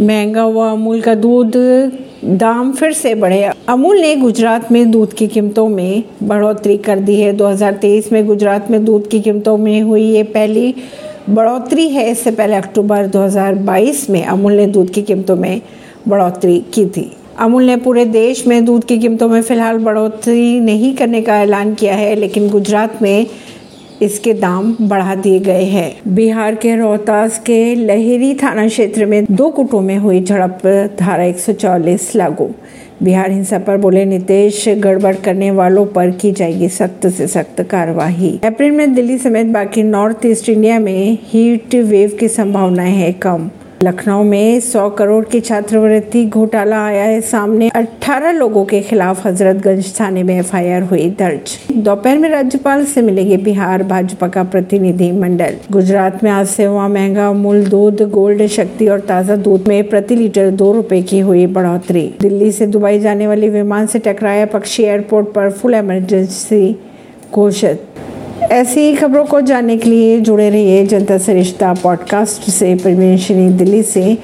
महँगा हुआ अमूल का दूध, दाम फिर से बढ़े। अमूल ने गुजरात में दूध की कीमतों में बढ़ोतरी कर दी है। 2023 में गुजरात में दूध की कीमतों में हुई ये पहली बढ़ोतरी है। इससे पहले अक्टूबर 2022 में अमूल ने दूध की कीमतों में बढ़ोतरी की थी। अमूल ने पूरे देश में दूध की कीमतों में फ़िलहाल बढ़ोतरी नहीं करने का ऐलान किया है, लेकिन गुजरात में इसके दाम बढ़ा दिए गए हैं। बिहार के रोहतास के लहेरी थाना क्षेत्र में दो कुटों में हुई झड़प, धारा एक लागू। बिहार हिंसा पर बोले नीतीश, गड़बड़ करने वालों पर की जाएगी सख्त से सख्त कार्यवाही। अप्रैल में दिल्ली समेत बाकी नॉर्थ ईस्ट इंडिया में हीट वेव की संभावनाएँ है कम। लखनऊ में 100 करोड़ की छात्रवृत्ति घोटाला आया है। सामने 18 लोगों के खिलाफ हजरतगंज थाने में एफआईआर हुई दर्ज। दोपहर में राज्यपाल से मिलेंगे बिहार भाजपा का प्रतिनिधि मंडल। गुजरात में आज से हुआ महँगा मूल दूध, गोल्ड शक्ति और ताज़ा दूध में प्रति लीटर दो रुपए की हुई बढ़ोतरी। दिल्ली से दुबई जाने वाली विमान से टकराया पक्षी एयरपोर्ट पर फुल इमरजेंसी घोषित। ऐसी ही खबरों को जानने के लिए जुड़े रहिए जनता सरिश्ता पॉडकास्ट से परवीन दिल्ली से।